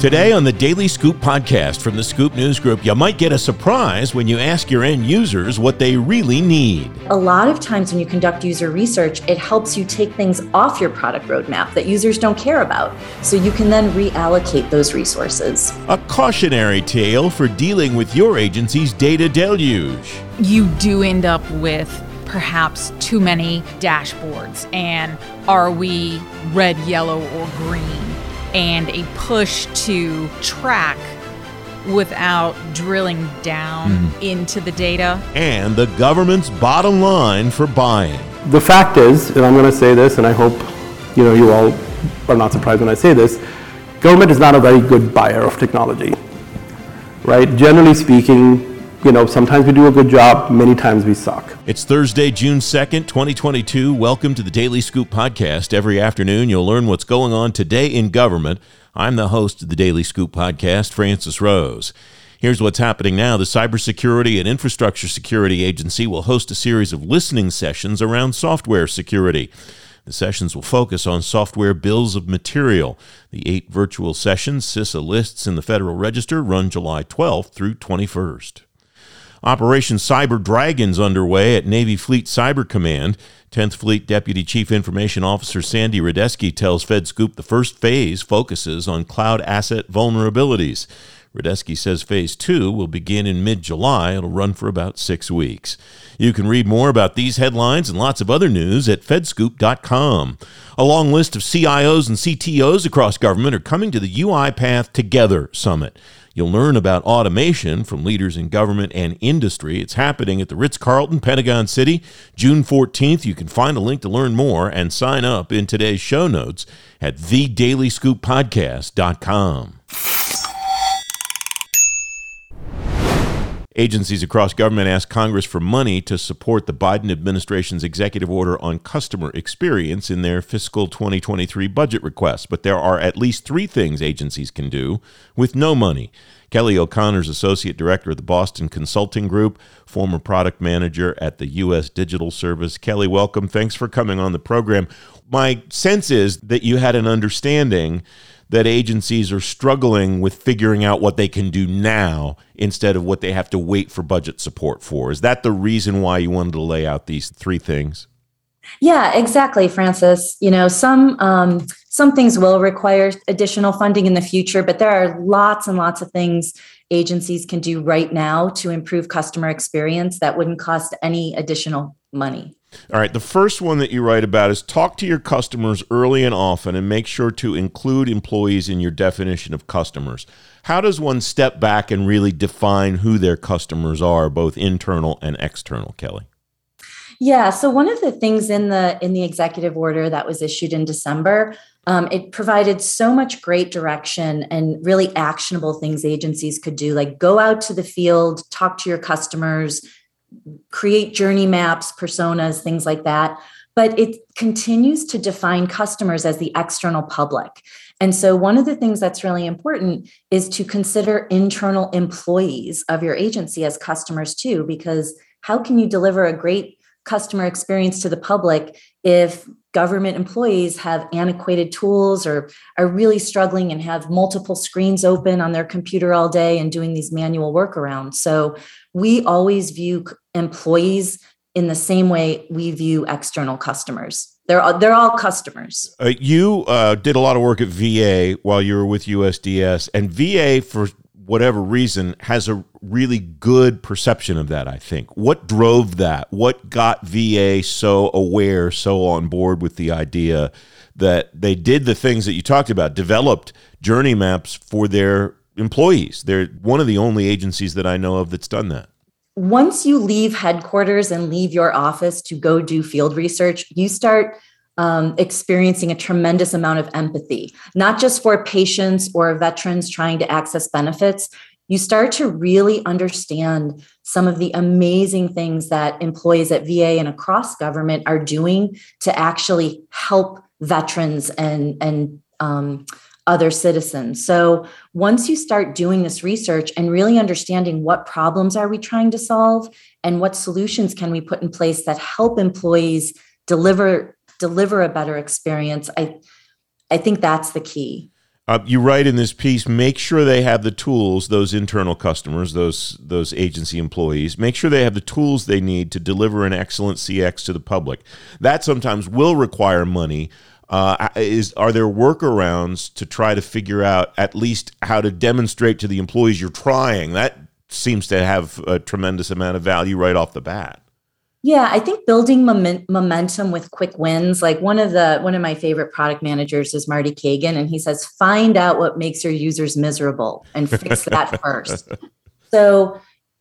Today on the Daily Scoop podcast from the Scoop News Group, you might get a surprise when you ask your end users what they really need. A lot of times when you conduct user research, it helps you take things off your product roadmap that users don't care about. So you can then reallocate those resources. A cautionary tale for dealing with your agency's data deluge. You do end up with perhaps too many dashboards. And are we red, yellow, or green? And a push to track without drilling down mm. into the data. And the government's bottom line for buying. The fact is, and I'm going to say this, and I hope you know you all are not surprised when I say this, government is not a very good buyer of technology. Right? Generally speaking, you know, sometimes we do a good job, many times we suck. It's Thursday, June 2nd, 2022. Welcome to the Daily Scoop podcast. Every afternoon, you'll learn what's going on today in government. I'm the host of the Daily Scoop podcast, Francis Rose. Here's what's happening now. The Cybersecurity and Infrastructure Security Agency will host a series of listening sessions around software security. The sessions will focus on software bills of material. The eight virtual sessions CISA lists in the Federal Register run July 12th through 21st. Operation Cyber Dragons underway at Navy Fleet Cyber Command. 10th Fleet Deputy Chief Information Officer Sandy Radesky tells FedScoop the first phase focuses on cloud asset vulnerabilities. Radesky says phase two will begin in mid July. It'll run for about six weeks. You can read more about these headlines and lots of other news at fedscoop.com. A long list of CIOs and CTOs across government are coming to the UiPath Together Summit. You'll learn about automation from leaders in government and industry. It's happening at the Ritz Carlton, Pentagon City, June 14th. You can find a link to learn more and sign up in today's show notes at thedailyscooppodcast.com. Agencies across government asked Congress for money to support the Biden administration's executive order on customer experience in their fiscal 2023 budget request. But there are at least three things agencies can do with no money. Kelly O'Connor's associate director of the Boston Consulting Group, former product manager at the U.S. Digital Service. Kelly, welcome. Thanks for coming on the program. My sense is that you had an understanding that agencies are struggling with figuring out what they can do now instead of what they have to wait for budget support for. Is that the reason why you wanted to lay out these three things? Yeah, exactly, Francis. You know, some um, some things will require additional funding in the future, but there are lots and lots of things agencies can do right now to improve customer experience that wouldn't cost any additional money. All right. The first one that you write about is talk to your customers early and often and make sure to include employees in your definition of customers. How does one step back and really define who their customers are, both internal and external, Kelly? Yeah, so one of the things in the in the executive order that was issued in December, um, it provided so much great direction and really actionable things agencies could do, like go out to the field, talk to your customers, create journey maps, personas, things like that. But it continues to define customers as the external public. And so, one of the things that's really important is to consider internal employees of your agency as customers too, because how can you deliver a great customer experience to the public if government employees have antiquated tools or are really struggling and have multiple screens open on their computer all day and doing these manual workarounds. So we always view employees in the same way we view external customers. They're all, they're all customers. Uh, you uh, did a lot of work at VA while you were with USDS, and VA for whatever reason has a really good perception of that. I think. What drove that? What got VA so aware, so on board with the idea that they did the things that you talked about, developed journey maps for their employees. They're one of the only agencies that I know of that's done that once you leave headquarters and leave your office to go do field research, you start um, experiencing a tremendous amount of empathy, not just for patients or veterans trying to access benefits. You start to really understand some of the amazing things that employees at VA and across government are doing to actually help veterans and and um, other citizens. So once you start doing this research and really understanding what problems are we trying to solve and what solutions can we put in place that help employees deliver deliver a better experience, I I think that's the key. Uh, you write in this piece, make sure they have the tools, those internal customers, those those agency employees, make sure they have the tools they need to deliver an excellent CX to the public. That sometimes will require money. Uh, is are there workarounds to try to figure out at least how to demonstrate to the employees you're trying? That seems to have a tremendous amount of value right off the bat. Yeah, I think building moment, momentum with quick wins. Like one of the one of my favorite product managers is Marty Cagan, and he says, "Find out what makes your users miserable and fix that first. So,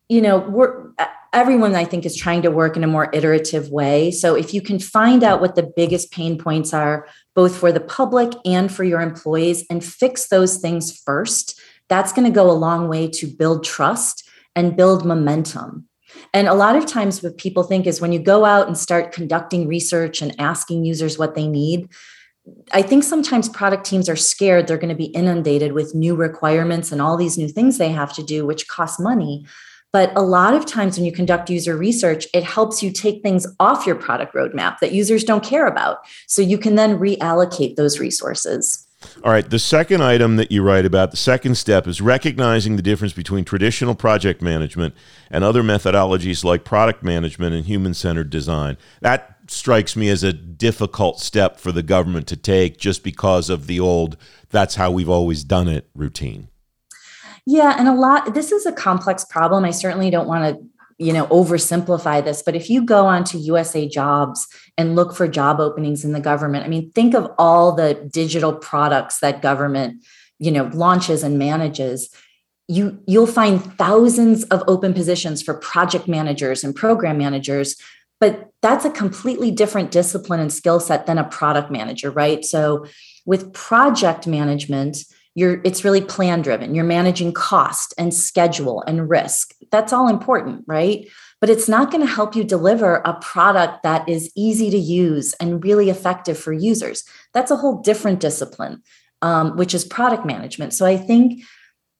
you know, we're everyone I think is trying to work in a more iterative way. So, if you can find out what the biggest pain points are, both for the public and for your employees, and fix those things first, that's going to go a long way to build trust and build momentum. And a lot of times, what people think is when you go out and start conducting research and asking users what they need, I think sometimes product teams are scared they're going to be inundated with new requirements and all these new things they have to do, which cost money. But a lot of times when you conduct user research, it helps you take things off your product roadmap that users don't care about. So you can then reallocate those resources. All right. The second item that you write about, the second step is recognizing the difference between traditional project management and other methodologies like product management and human centered design. That strikes me as a difficult step for the government to take just because of the old, that's how we've always done it routine. Yeah, and a lot, this is a complex problem. I certainly don't want to you know oversimplify this but if you go onto usa jobs and look for job openings in the government i mean think of all the digital products that government you know launches and manages you you'll find thousands of open positions for project managers and program managers but that's a completely different discipline and skill set than a product manager right so with project management you're it's really plan driven you're managing cost and schedule and risk. That's all important right? But it's not going to help you deliver a product that is easy to use and really effective for users. That's a whole different discipline um, which is product management. So i think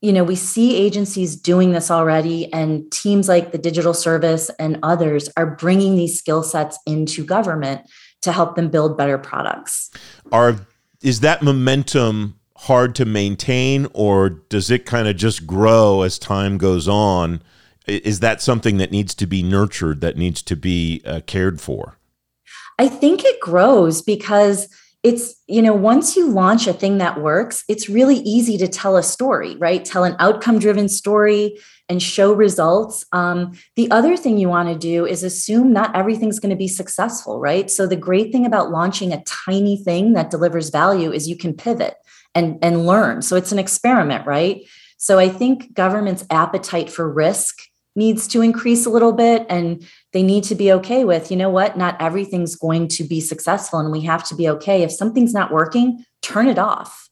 you know we see agencies doing this already and teams like the digital service and others are bringing these skill sets into government to help them build better products. Are is that momentum hard to maintain, or does it kind of just grow as time goes on? Is that something that needs to be nurtured, that needs to be uh, cared for? I think it grows because it's, you know, once you launch a thing that works, it's really easy to tell a story, right? Tell an outcome driven story and show results. Um, the other thing you want to do is assume not everything's going to be successful, right? So, the great thing about launching a tiny thing that delivers value is you can pivot and and learn. So it's an experiment right? So i think government's appetite for risk needs to increase a little bit and they need to be okay with you know what? Not everything's going to be successful and we have to be okay. If something's not working turn it off.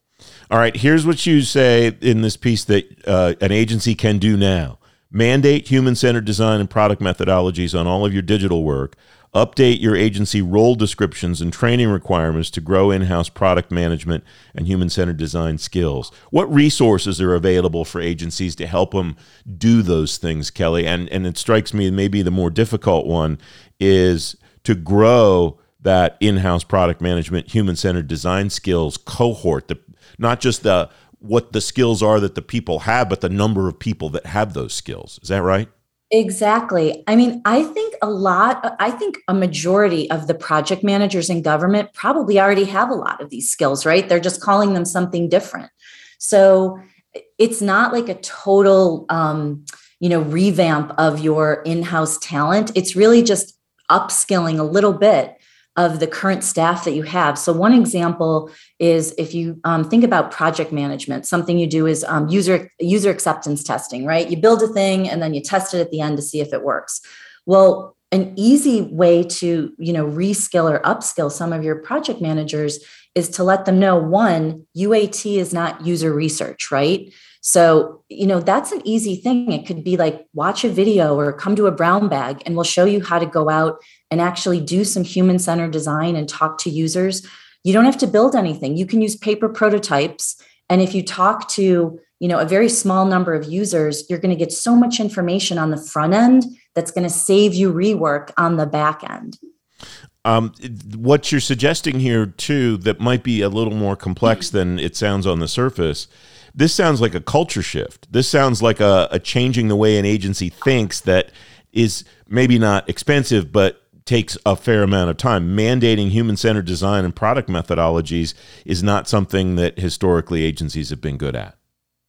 All right here's what you say in this piece that uh, an agency can do now. Mandate human-centered design and product methodologies on all of your digital work Update your agency role descriptions and training requirements to grow in house product management and human centered design skills. What resources are available for agencies to help them do those things, Kelly? And, and it strikes me maybe the more difficult one is to grow that in house product management, human centered design skills cohort, the, not just the what the skills are that the people have, but the number of people that have those skills. Is that right? Exactly. I mean, I think a lot, I think a majority of the project managers in government probably already have a lot of these skills, right? They're just calling them something different. So it's not like a total, um, you know, revamp of your in house talent. It's really just upskilling a little bit of the current staff that you have. So, one example is if you um, think about project management, something you do is um, user user acceptance testing, right? You build a thing and then you test it at the end to see if it works. Well, an easy way to you know reskill or upskill some of your project managers is to let them know one uat is not user research right so you know that's an easy thing it could be like watch a video or come to a brown bag and we'll show you how to go out and actually do some human centered design and talk to users, you don't have to build anything. You can use paper prototypes. And if you talk to you know a very small number of users you're going to get so much information on the front end that's going to save you rework on the back end Um, what you're suggesting here, too, that might be a little more complex than it sounds on the surface. This sounds like a culture shift. This sounds like a, a changing the way an agency thinks that is maybe not expensive, but takes a fair amount of time. Mandating human centered design and product methodologies is not something that historically agencies have been good at.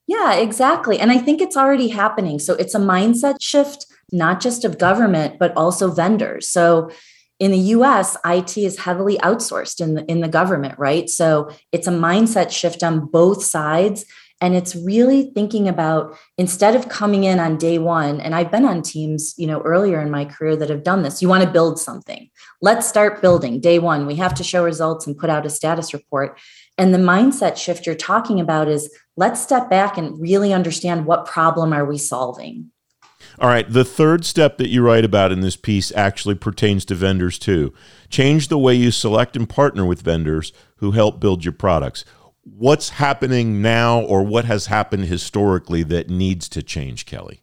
Yeah, exactly. And I think it's already happening. So it's a mindset shift, not just of government, but also vendors. So in the US, IT is heavily outsourced in the, in the government, right? So it's a mindset shift on both sides. And it's really thinking about instead of coming in on day one, and I've been on teams, you know, earlier in my career that have done this. You want to build something. Let's start building day one. We have to show results and put out a status report. And the mindset shift you're talking about is let's step back and really understand what problem are we solving. All right, the third step that you write about in this piece actually pertains to vendors too. Change the way you select and partner with vendors who help build your products. What's happening now or what has happened historically that needs to change, Kelly?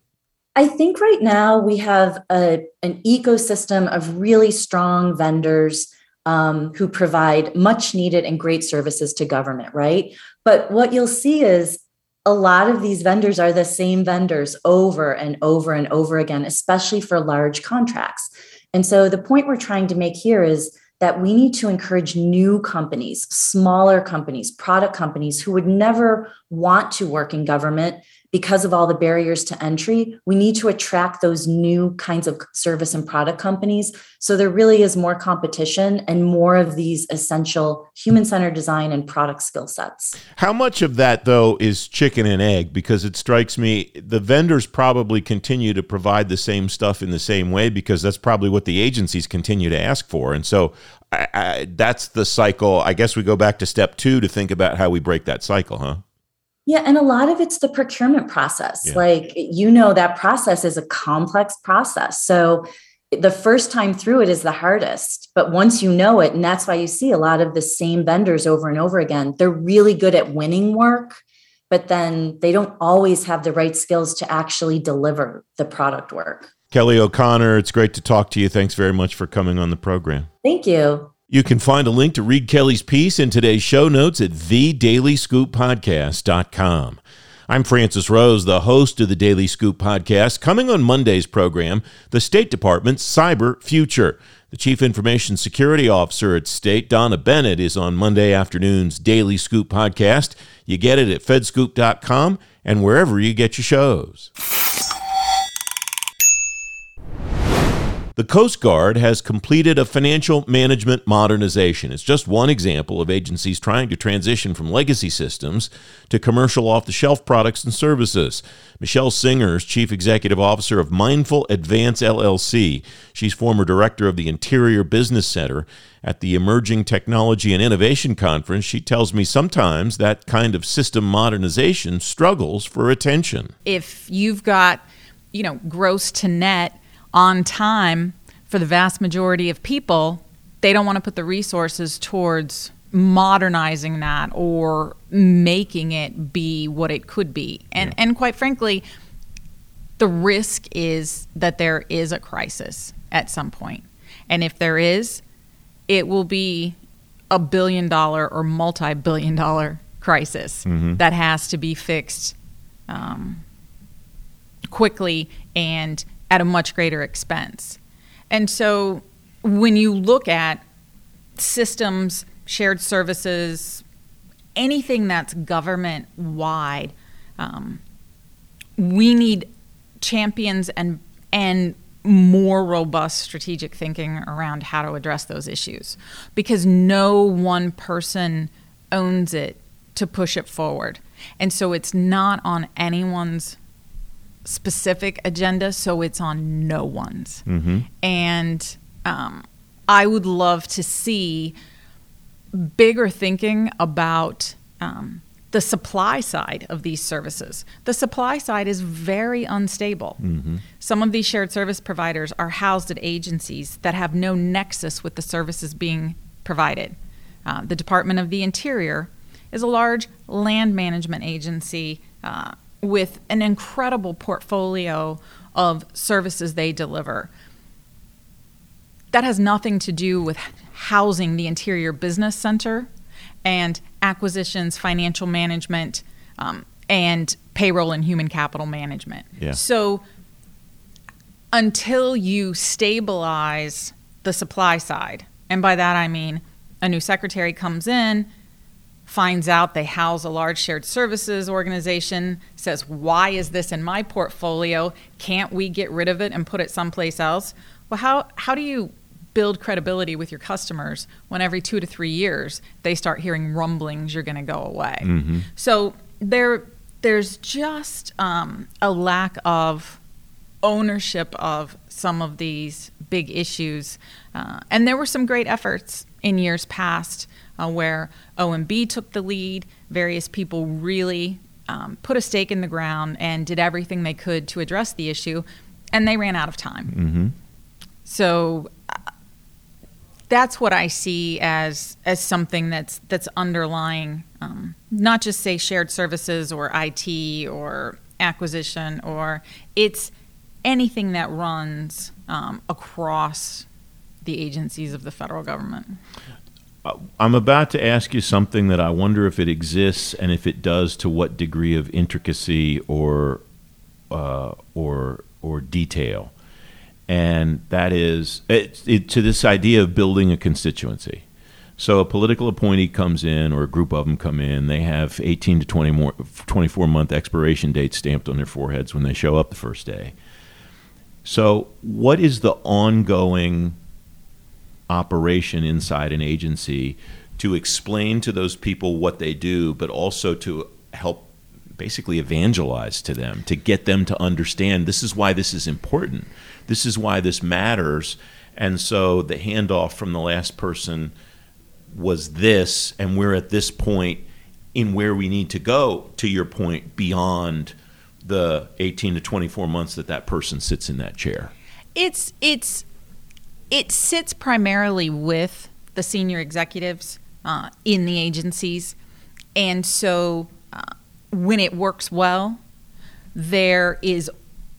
I think right now we have a, an ecosystem of really strong vendors um, who provide much needed and great services to government, right? But what you'll see is a lot of these vendors are the same vendors over and over and over again, especially for large contracts. And so the point we're trying to make here is that we need to encourage new companies, smaller companies, product companies who would never want to work in government because of all the barriers to entry, we need to attract those new kinds of service and product companies. So there really is more competition and more of these essential human centered design and product skill sets. How much of that, though, is chicken and egg? Because it strikes me the vendors probably continue to provide the same stuff in the same way because that's probably what the agencies continue to ask for. And so I, I, that's the cycle. I guess we go back to step two to think about how we break that cycle, huh? Yeah, and a lot of it's the procurement process. Yeah. Like, you know, that process is a complex process. So, the first time through it is the hardest. But once you know it, and that's why you see a lot of the same vendors over and over again, they're really good at winning work, but then they don't always have the right skills to actually deliver the product work. Kelly O'Connor, it's great to talk to you. Thanks very much for coming on the program. Thank you. You can find a link to read Kelly's piece in today's show notes at thedailyscooppodcast.com. I'm Francis Rose, the host of the Daily Scoop podcast. Coming on Monday's program, the State Department's Cyber Future. The Chief Information Security Officer at State, Donna Bennett, is on Monday afternoon's Daily Scoop podcast. You get it at fedscoop.com and wherever you get your shows. The Coast Guard has completed a financial management modernization. It's just one example of agencies trying to transition from legacy systems to commercial off the shelf products and services. Michele Singer is Chief Executive Officer of Mindful Advance LLC. She's former director of the Interior Business Center. At the Emerging Technology and Innovation Conference, she tells me sometimes that kind of system modernization struggles for attention. If you've got, you know, gross to net, on time for the vast majority of people, they don't want to put the resources towards modernizing that or making it be what it could be. And yeah. and quite frankly, the risk is that there is a crisis at some point. And if there is, it will be a billion dollar or multi billion dollar crisis mm-hmm. that has to be fixed um, quickly and at a much greater expense. And so when you look at systems, shared services, anything that's government wide, um, we need champions and and more robust strategic thinking around how to address those issues because no one person owns it to push it forward. And so it's not on anyone's specific agenda, so it's on no one's. Mm-hmm. And um, I would love to see bigger thinking about um, the supply side of these services. The supply side is very unstable. Mm-hmm. Some of these shared service providers are housed at agencies that have no nexus with the services being provided. Uh, the Department of the Interior is a large land management agency. Uh, with an incredible portfolio of services they deliver. That has nothing to do with housing the interior business center and acquisitions, financial management, um, and payroll and human capital management. Yeah. So until you stabilize the supply side, and by that I mean a new secretary comes in, finds out they house a large shared services organization, says, Why is this in my portfolio? Can't we get rid of it and put it someplace else? Well, how, how do you build credibility with your customers when every two to three years they start hearing rumblings you're going to go away? Mm-hmm. So there, there's just um, a lack of ownership of some of these big issues. Uh, and there were some great efforts in years past uh, where OMB took the lead. Various people really um, put a stake in the ground and did everything they could to address the issue, and they ran out of time. Mm-hmm. So uh, that's what I see as as something that's that's underlying, um, not just say shared services or IT or acquisition or it's anything that runs um, across the agencies of the federal government. I'm about to ask you something that I wonder if it exists, and if it does, to what degree of intricacy or uh, or or detail, and that is it, it, to this idea of building a constituency. So a political appointee comes in, or a group of them come in. They have 18 to 20 more, 24 month expiration dates stamped on their foreheads when they show up the first day. So, what is the ongoing operation inside an agency to explain to those people what they do, but also to help basically evangelize to them, to get them to understand this is why this is important, this is why this matters. And so the handoff from the last person was this, and we're at this point in where we need to go, to your point, beyond the 18 to 24 months that that person sits in that chair. It's it's it sits primarily with the senior executives uh, in the agencies, and so uh, when it works well, there is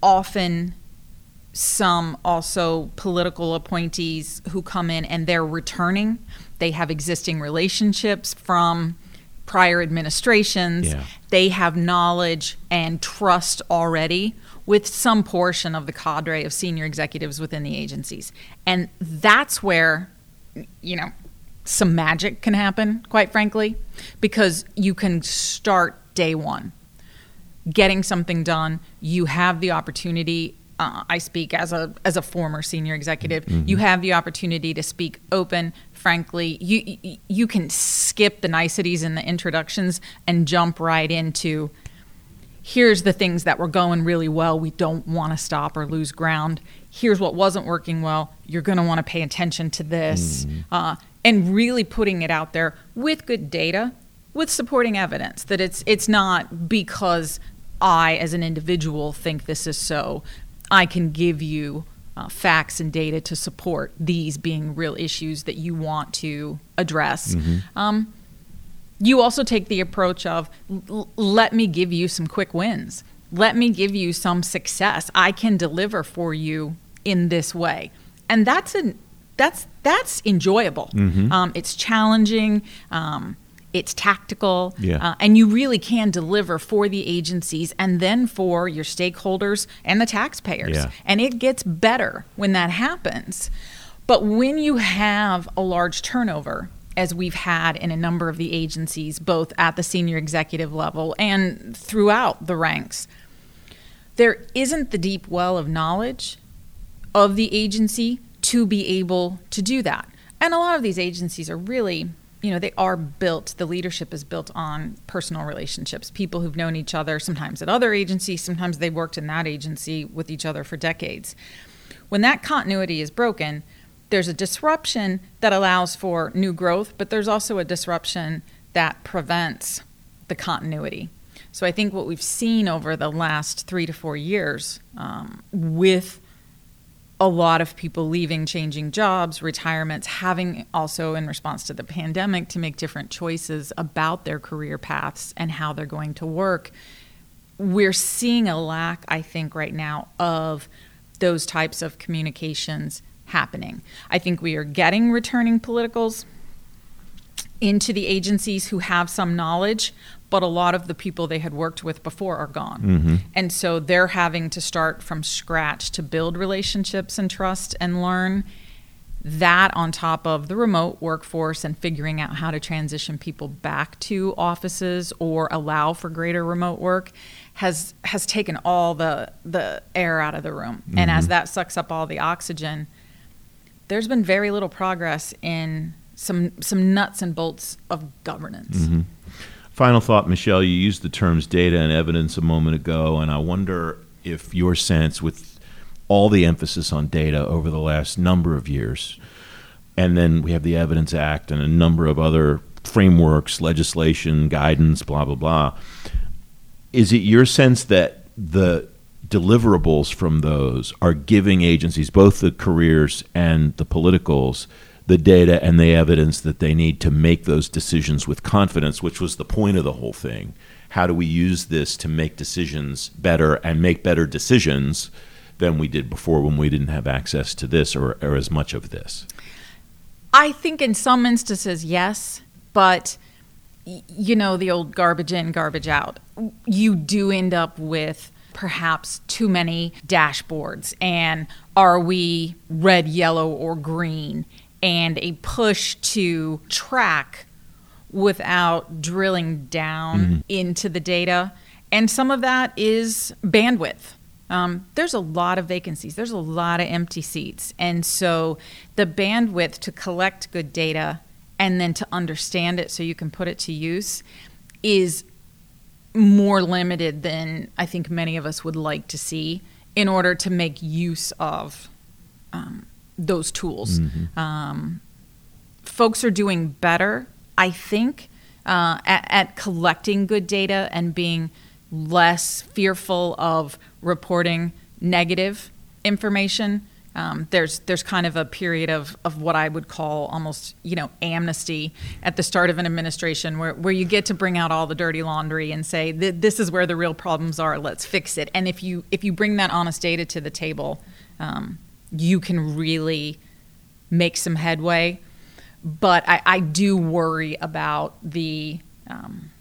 often some also political appointees who come in and they're returning. They have existing relationships from prior administrations. Yeah. They have knowledge and trust already with some portion of the cadre of senior executives within the agencies. And that's where, you know, some magic can happen, quite frankly, because you can start day one getting something done. You have the opportunity. Uh, I speak as a as a former senior executive. Mm-hmm. You have the opportunity to speak open, frankly. You you- can skip the niceties and the introductions and jump right into here's the things that were going really well. We don't want to stop or lose ground. Here's what wasn't working well. You're going to want to pay attention to this. Uh, and really putting it out there with good data, with supporting evidence that it's it's not because I, as an individual, think this is so. I can give you uh, facts and data to support these being real issues that you want to address. Um, you also take the approach of l- let me give you some quick wins. Let me give you some success. I can deliver for you in this way, and that's an that's that's enjoyable. Um, it's challenging. Um, it's tactical, Yeah. uh, and you really can deliver for the agencies and then for your stakeholders and the taxpayers. Yeah. And it gets better when that happens. But when you have a large turnover, as we've had in a number of the agencies, both at the senior executive level and throughout the ranks, there isn't the deep well of knowledge of the agency to be able to do that. And a lot of these agencies are really, you know, they are built, the leadership is built on personal relationships, people who've known each other, sometimes at other agencies, sometimes they've worked in that agency with each other for decades. When that continuity is broken, there's a disruption that allows for new growth, but there's also a disruption that prevents the continuity. So I think what we've seen over the last three to four years um, with a lot of people leaving, changing jobs, retirements, having also in response to the pandemic to make different choices about their career paths and how they're going to work. We're seeing a lack, I think, right now of those types of communications happening. I think we are getting returning politicals into the agencies who have some knowledge, but a lot of the people they had worked with before are gone. Mm-hmm. And so they're having to start from scratch to build relationships and trust and learn that on top of the remote workforce and figuring out how to transition people back to offices or allow for greater remote work has has taken all the the air out of the room. And as that sucks up all the oxygen, there's been very little progress in some some nuts and bolts of governance. Final thought, Michele. You used the terms data and evidence a moment ago, and I wonder if your sense, with all the emphasis on data over the last number of years, and then we have the Evidence Act and a number of other frameworks, legislation, guidance, blah, blah, blah. Is it your sense that the deliverables from those are giving agencies, both the careers and the politicals, the data and the evidence that they need to make those decisions with confidence, which was the point of the whole thing? How do we use this to make decisions better and make better decisions than we did before when we didn't have access to this or, or as much of this? I think in some instances, yes, but you know, the old garbage in, garbage out. You do end up with perhaps too many dashboards and are we red, yellow, or green? And a push to track without drilling down into the data. And some of that is bandwidth. Um, there's a lot of vacancies, there's a lot of empty seats. And so the bandwidth to collect good data and then to understand it so you can put it to use is more limited than I think many of us would like to see in order to make use of um, those tools. Um, folks are doing better, I think, uh, at, at collecting good data and being less fearful of reporting negative information. Um, there's there's kind of a period of, of what I would call almost you know amnesty at the start of an administration where, where you get to bring out all the dirty laundry and say this is where the real problems are let's fix it and if you if you bring that honest data to the table um, you can really make some headway but I, I do worry about the um,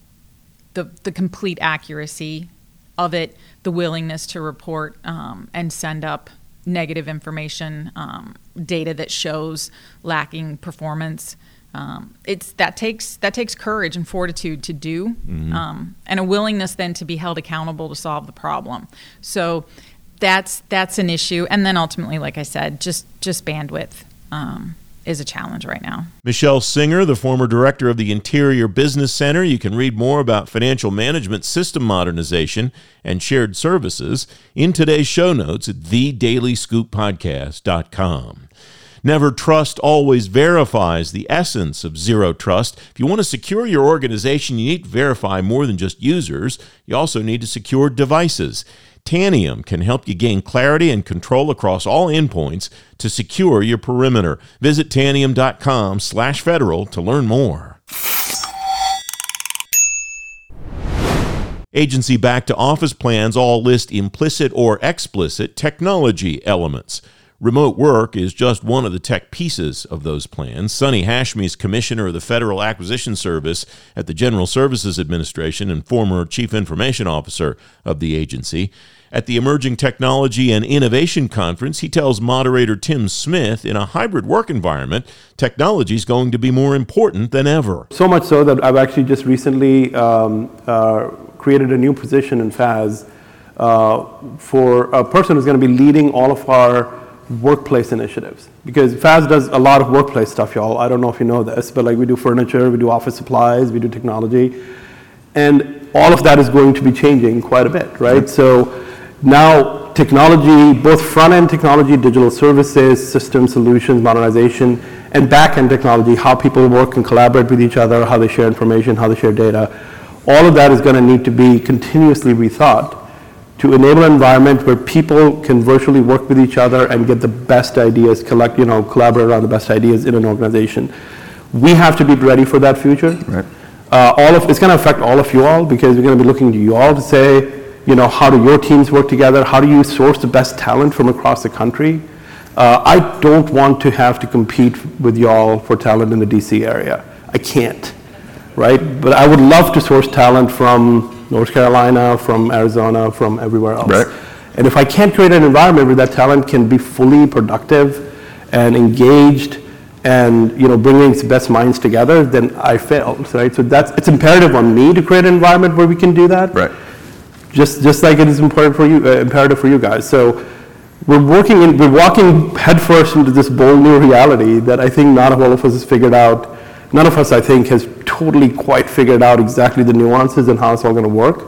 the the complete accuracy of it, the willingness to report um, and send up negative information, um, data that shows lacking performance. Um, it's that takes that takes courage and fortitude to do, um, and a willingness then to be held accountable to solve the problem. So that's that's an issue, and then ultimately, like I said, just just bandwidth um, is a challenge right now. Michele Singer, the former director of the Interior Business Center. You can read more about financial management system modernization and shared services in today's show notes at thedailyscooppodcast.com. Never Trust always verifies the essence of zero trust. If you want to secure your organization, you need to verify more than just users. You also need to secure devices. Tanium can help you gain clarity and control across all endpoints to secure your perimeter. Visit tanium.com slash federal to learn more. Agency back to office plans all list implicit or explicit technology elements. Remote work is just one of the tech pieces of those plans. Sonny Hashmi is commissioner of the Federal Acquisition Service at the General Services Administration and former chief information officer of the agency. At the Emerging Technology and Innovation Conference, he tells moderator Tim Smith in a hybrid work environment, technology is going to be more important than ever. So much so that I've actually just recently um, uh, created a new position in FAS uh, for a person who's going to be leading all of our workplace initiatives. Because FAS does a lot of workplace stuff, y'all. I don't know if you know this, but like we do furniture, we do office supplies, we do technology. And all of that is going to be changing quite a bit, right? So now technology, both front-end technology, digital services, system solutions, modernization, and back-end technology, how people work and collaborate with each other, how they share information, how they share data, all of that is going to need to be continuously rethought to enable an environment where people can virtually work with each other and get the best ideas, collect, you know, collaborate around the best ideas in an organization. We have to be ready for that future. Right. Uh, all of, it's going to affect all of you all because we're going to be looking to you all to say, you know, how do your teams work together? How do you source the best talent from across the country? Uh, I don't want to have to compete with y'all for talent in the DC area. I can't, right? But I would love to source talent from North Carolina, from Arizona, from everywhere else. Right. And if I can't create an environment where that talent can be fully productive and engaged and you know bringing its best minds together, then I failed, right? So that's it's imperative on me to create an environment where we can do that. Right. Just just like it is important for you, uh, imperative for you guys. So we're working in, we're walking headfirst into this bold new reality that I think not all of us has figured out. None of us, I think, has totally quite figured out exactly the nuances and how it's all going to work.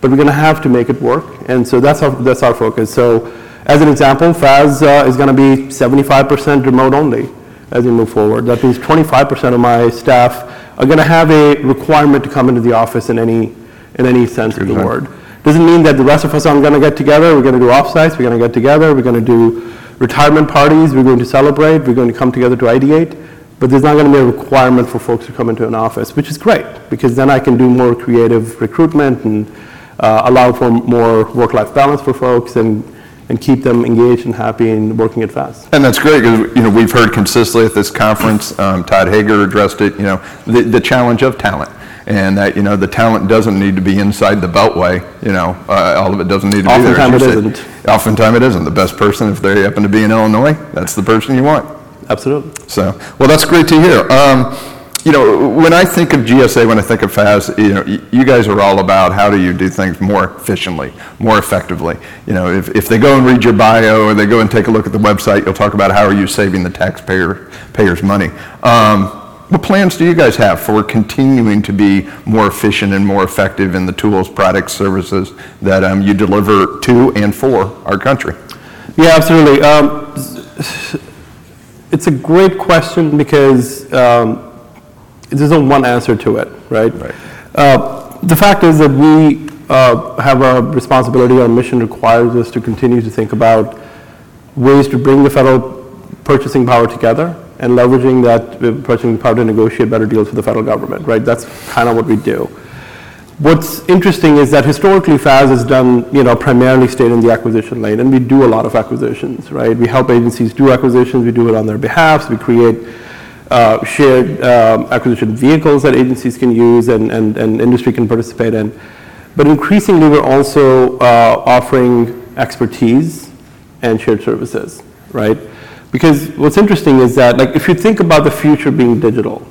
But we're going to have to make it work, and so that's our that's our focus. So, as an example, FAS uh, is going to be 75% remote only as we move forward. That means 25% of my staff are going to have a requirement to come into the office in any in any sense of the word. Doesn't mean that the rest of us aren't going to get together. We're going to do offsites. We're going to get together. We're going to do retirement parties. We're going to celebrate. We're going to come together to ideate. But there's not going to be a requirement for folks to come into an office, which is great because then I can do more creative recruitment and uh, allow for more work-life balance for folks and, and keep them engaged and happy and working at FAST. And that's great, because, you know, we've heard consistently at this conference, um, Todd Hager addressed it, you know, the, the challenge of talent. And that, you know, the talent doesn't need to be inside the beltway, you know, uh, all of it doesn't need to be there. Oftentimes it said. isn't. Oftentimes it isn't. The best person, if they happen to be in Illinois, that's the person you want. Absolutely. So, well, that's great to hear. Um, you know, when I think of GSA, when I think of FAS, you know, you guys are all about how do you do things more efficiently, more effectively. You know, if, if they go and read your bio or they go and take a look at the website, you'll talk about how are you saving the taxpayer payers money. Um, what plans do you guys have for continuing to be more efficient and more effective in the tools, products, services that um, you deliver to and for our country? Yeah, absolutely. Um, It's a great question because um, there's no one answer to it, right? Right. Uh, The fact is that we uh, have a responsibility, our mission requires us to continue to think about ways to bring the federal purchasing power together and leveraging that purchasing power to negotiate better deals with the federal government, right? That's kind of what we do. What's interesting is that historically FAS has done, you know, primarily stayed in the acquisition lane, and we do a lot of acquisitions, right? We help agencies do acquisitions, we do it on their behalf, we create uh, shared um, acquisition vehicles that agencies can use and, and, and industry can participate in. But increasingly, we're also uh, offering expertise and shared services, right? Because what's interesting is that, like, if you think about the future being digital,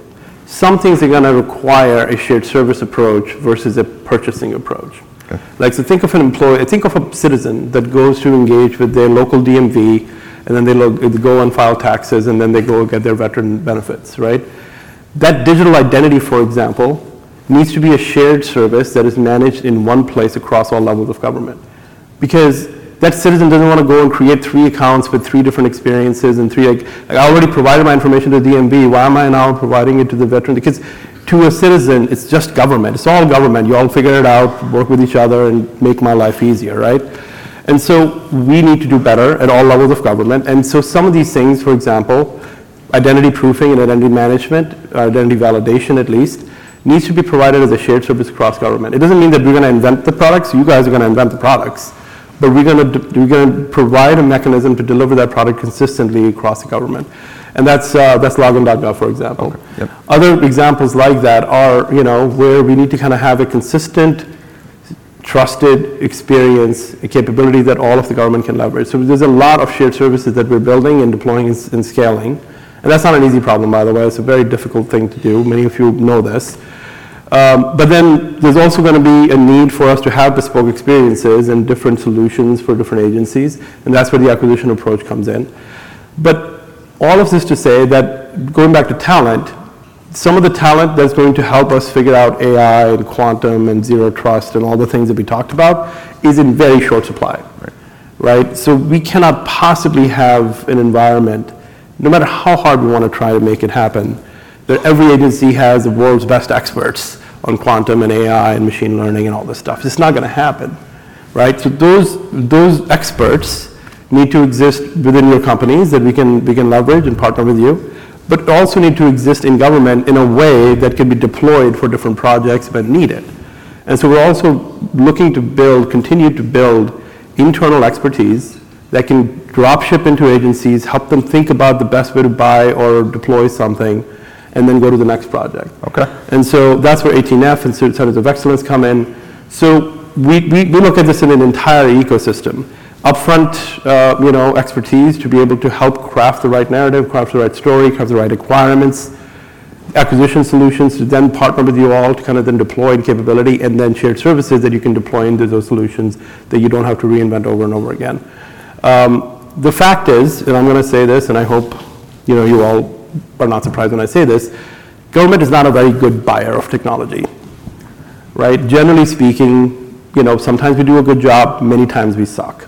some things are going to require a shared service approach versus a purchasing approach. Okay. Like, so think of an employee, think of a citizen that goes to engage with their local DMV, and then they lo- they go and file taxes, and then they go get their veteran benefits, right? That digital identity, for example, needs to be a shared service that is managed in one place across all levels of government. Because that citizen doesn't want to go and create three accounts with three different experiences and three, like, like, I already provided my information to DMV, why am I now providing it to the veteran? Because to a citizen, it's just government, it's all government, you all figure it out, work with each other and make my life easier, right? And so we need to do better at all levels of government. And so some of these things, for example, identity proofing and identity management, identity validation at least, needs to be provided as a shared service across government. It doesn't mean that we're going to invent the products, you guys are going to invent the products, but we're going to, we're going to provide a mechanism to deliver that product consistently across the government. And that's, uh, that's login.gov, for example. Yep. Other examples like that are, you know, where we need to kind of have a consistent, trusted experience, a capability that all of the government can leverage. So there's a lot of shared services that we're building and deploying and, and scaling. And that's not an easy problem, by the way. It's a very difficult thing to do. Many of you know this. Um, but then there's also going to be a need for us to have bespoke experiences and different solutions for different agencies, and that's where the acquisition approach comes in. But all of this to say that going back to talent, some of the talent that's going to help us figure out AI and quantum and zero trust and all the things that we talked about is in very short supply. Right? So we cannot possibly have an environment, no matter how hard we want to try to make it happen, that every agency has the world's best experts on quantum and AI and machine learning and all this stuff. It's not going to happen. Right? So those, those experts need to exist within your companies that we can, we can leverage and partner with you, but also need to exist in government in a way that can be deployed for different projects when needed. And so we're also looking to build, continue to build internal expertise that can drop ship into agencies, help them think about the best way to buy or deploy something, and then go to the next project. Okay. And so that's where 18F and Centers of Excellence come in. So we, we, we look at this in an entire ecosystem. Upfront, uh, you know, expertise to be able to help craft the right narrative, craft the right story, craft the right requirements, acquisition solutions to then partner with you all to kind of then deploy capability, and then shared services that you can deploy into those solutions that you don't have to reinvent over and over again. Um, the fact is, and I'm going to say this, and I hope you know you all are not surprised when I say this, government is not a very good buyer of technology, right? Generally speaking, you know, sometimes we do a good job, many times we suck.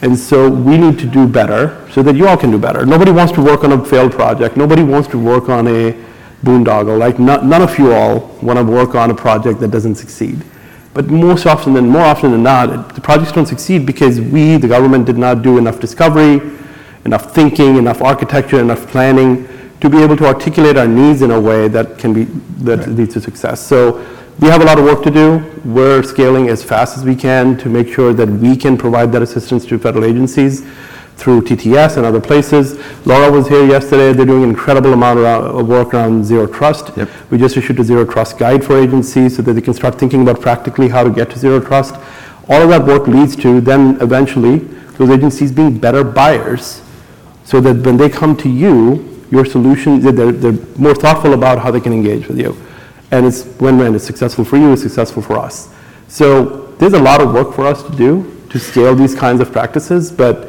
And so we need to do better so that you all can do better. Nobody wants to work on a failed project. Nobody wants to work on a boondoggle. Like none, of you all want to work on a project that doesn't succeed. But most often than more often than not, the projects don't succeed because we, the government, did not do enough discovery, enough thinking, enough architecture, enough planning to be able to articulate our needs in a way that can be that right. leads to success. So we have a lot of work to do. We're scaling as fast as we can to make sure that we can provide that assistance to federal agencies through TTS and other places. Laura was here yesterday. They're doing an incredible amount of work around zero trust. Yep. We just issued a zero trust guide for agencies so that they can start thinking about practically how to get to zero trust. All of that work leads to then eventually those agencies being better buyers so that when they come to you, your solution, they're, they're more thoughtful about how they can engage with you. And it's win-win. It's successful for you, it's successful for us. So there's a lot of work for us to do to scale these kinds of practices, but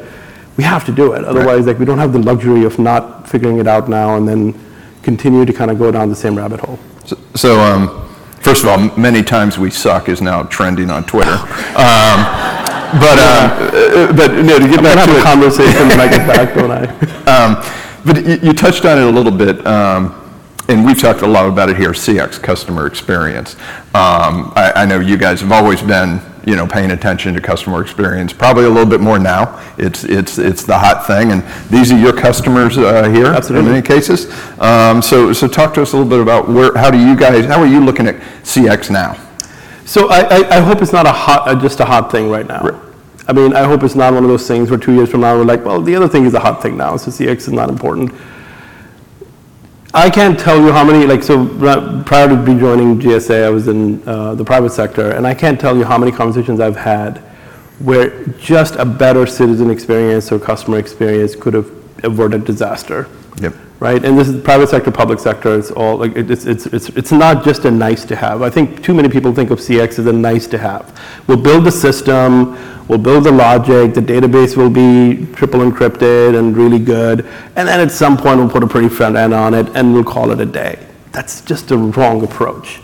we have to do it. Otherwise, like we don't have the luxury of not figuring it out now and then continue to kind of go down the same rabbit hole. So, so um, first of all, many times we suck is now trending on Twitter. Um, but uh, but no, to get I'm back to the conversation when I get back, don't I? But you, you, touched on it a little bit. Um, and we've talked a lot about it here, CX, customer experience. Um, I, I, know you guys have always been, you know, paying attention to customer experience, probably a little bit more now. It's, it's, it's the hot thing, and these are your customers uh, here Absolutely. in many cases. Um, so, so talk to us a little bit about where, how do you guys, how are you looking at CX now? So I, I, I hope it's not a hot, uh, just a hot thing right now. Right. I mean, I hope it's not one of those things where two years from now we're like, well, the other thing is a hot thing now, so CX is not important. I can't tell you how many, like, so prior to be joining GSA, I was in uh, the private sector, and I can't tell you how many conversations I've had where just a better citizen experience or customer experience could have averted disaster. Yep. Right, and this is private sector, public sector. It's all like it's it's it's it's not just a nice to have. I think too many people think of CX as a nice to have. We'll build the system, we'll build the logic, the database will be triple encrypted and really good, and then at some point we'll put a pretty front end on it and we'll call it a day. That's just a wrong approach.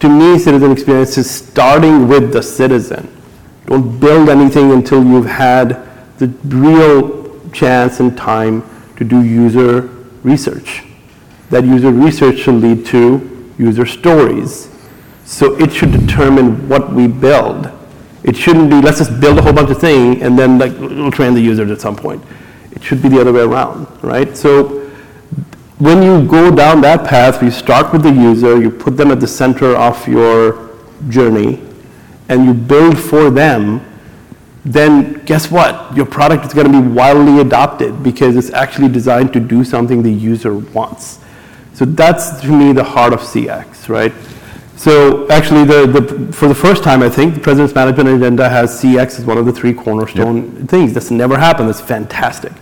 To me, citizen experience is starting with the citizen. Don't build anything until you've had the real chance and time to do user research. That user research should lead to user stories. So it should determine what we build it shouldn't be, let's just build a whole bunch of things and then like we'll train the users at some point. It should be the other way around, right? So when you go down that path, you start with the user, you put them at the center of your journey, and you build for them, then guess what? Your product is going to be wildly adopted because it's actually designed to do something the user wants. So that's to me the heart of CX, right? So actually, the, the, for the first time, I think, the President's Management Agenda has CX as one of the three cornerstone yep. things. That's never happened. That's fantastic.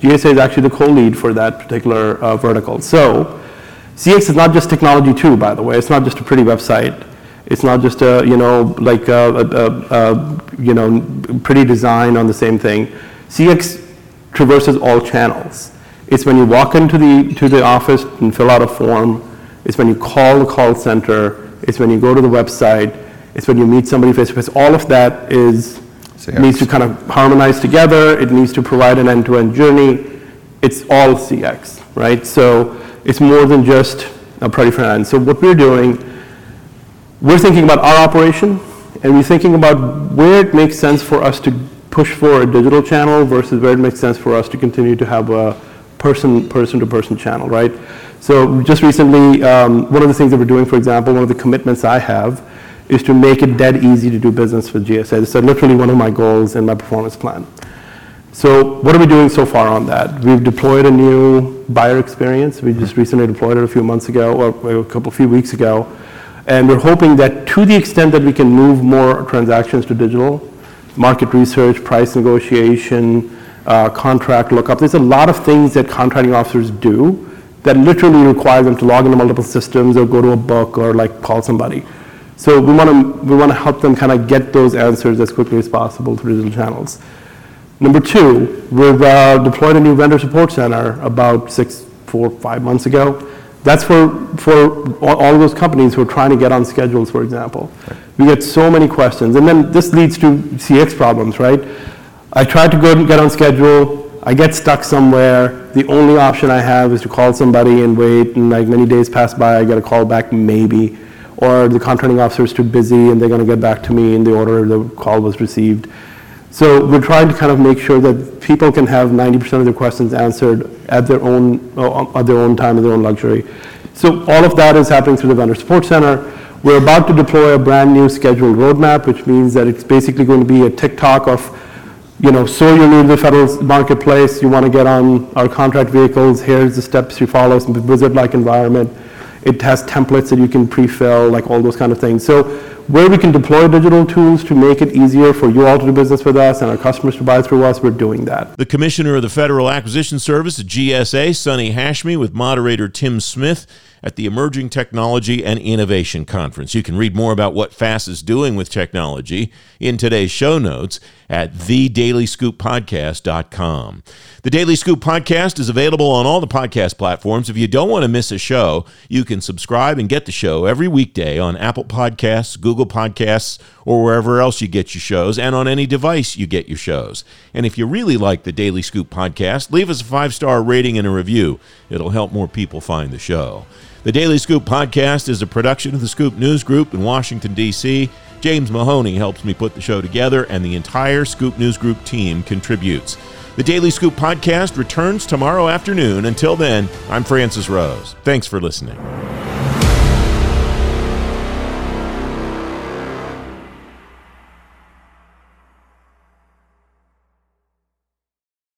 GSA is actually the co-lead for that particular uh, vertical. So CX is not just technology too, by the way. It's not just a pretty website. It's not just a, you know, like a, a, a you know, pretty design on the same thing. CX traverses all channels. It's when you walk into the, to the office and fill out a form. It's when you call the call center it's when you go to the website, it's when you meet somebody face to face. All of that is CX. needs to kind of harmonize together. It needs to provide an end-to-end journey. It's all CX, right? So it's more than just a pretty front. So what we're doing, we're thinking about our operation, and we're thinking about where it makes sense for us to push for a digital channel versus where it makes sense for us to continue to have a person person to person channel, right? So just recently, um, one of the things that we're doing, for example, one of the commitments I have is to make it dead easy to do business with GSA. Is literally one of my goals in my performance plan. So what are we doing so far on that? We've deployed a new buyer experience. We just recently deployed it a few months ago, or a couple, few weeks ago. And we're hoping that to the extent that we can move more transactions to digital, market research, price negotiation, uh, contract lookup, there's a lot of things that contracting officers do that literally require them to log into multiple systems or go to a book or like call somebody. So we want to we want to help them kind of get those answers as quickly as possible through digital channels. Number two, we've uh, deployed a new vendor support center about six, four, five months ago. That's for for all those companies who are trying to get on schedules, for example. We get so many questions, and then this leads to CX problems, right? I try to go and get on schedule. I get stuck somewhere. The only option I have is to call somebody and wait, and like many days pass by, I get a call back maybe or the contracting officer is too busy and they're going to get back to me in the order the call was received. So we're trying to kind of make sure that people can have 90% of their questions answered at their own uh, at their own time and their own luxury. So all of that is happening through the vendor support center. We're about to deploy a brand new scheduled roadmap, which means that it's basically going to be a TikTok of, you know, so you're new to the federal marketplace, you want to get on our contract vehicles, here's the steps you follow, some wizard-like environment it has templates that you can pre-fill, like all those kind of things. So where we can deploy digital tools to make it easier for you all to do business with us and our customers to buy through us, we're doing that. The Commissioner of the Federal Acquisition Service, GSA, Sonny Hashmi, with moderator Tim Smith at the Emerging Technology and Innovation Conference. You can read more about what FAS is doing with technology in today's show notes at thedailyscooppodcast.com. The Daily Scoop podcast is available on all the podcast platforms. If you don't want to miss a show, you can subscribe and get the show every weekday on Apple Podcasts, Google Podcasts, or wherever else you get your shows, and on any device you get your shows. And if you really like the Daily Scoop podcast, leave us a five star rating and a review. It'll help more people find the show. The Daily Scoop podcast is a production of the Scoop News Group in Washington, D.C. James Mahoney helps me put the show together, and the entire Scoop News Group team contributes. The Daily Scoop podcast returns tomorrow afternoon. Until then, I'm Francis Rose. Thanks for listening.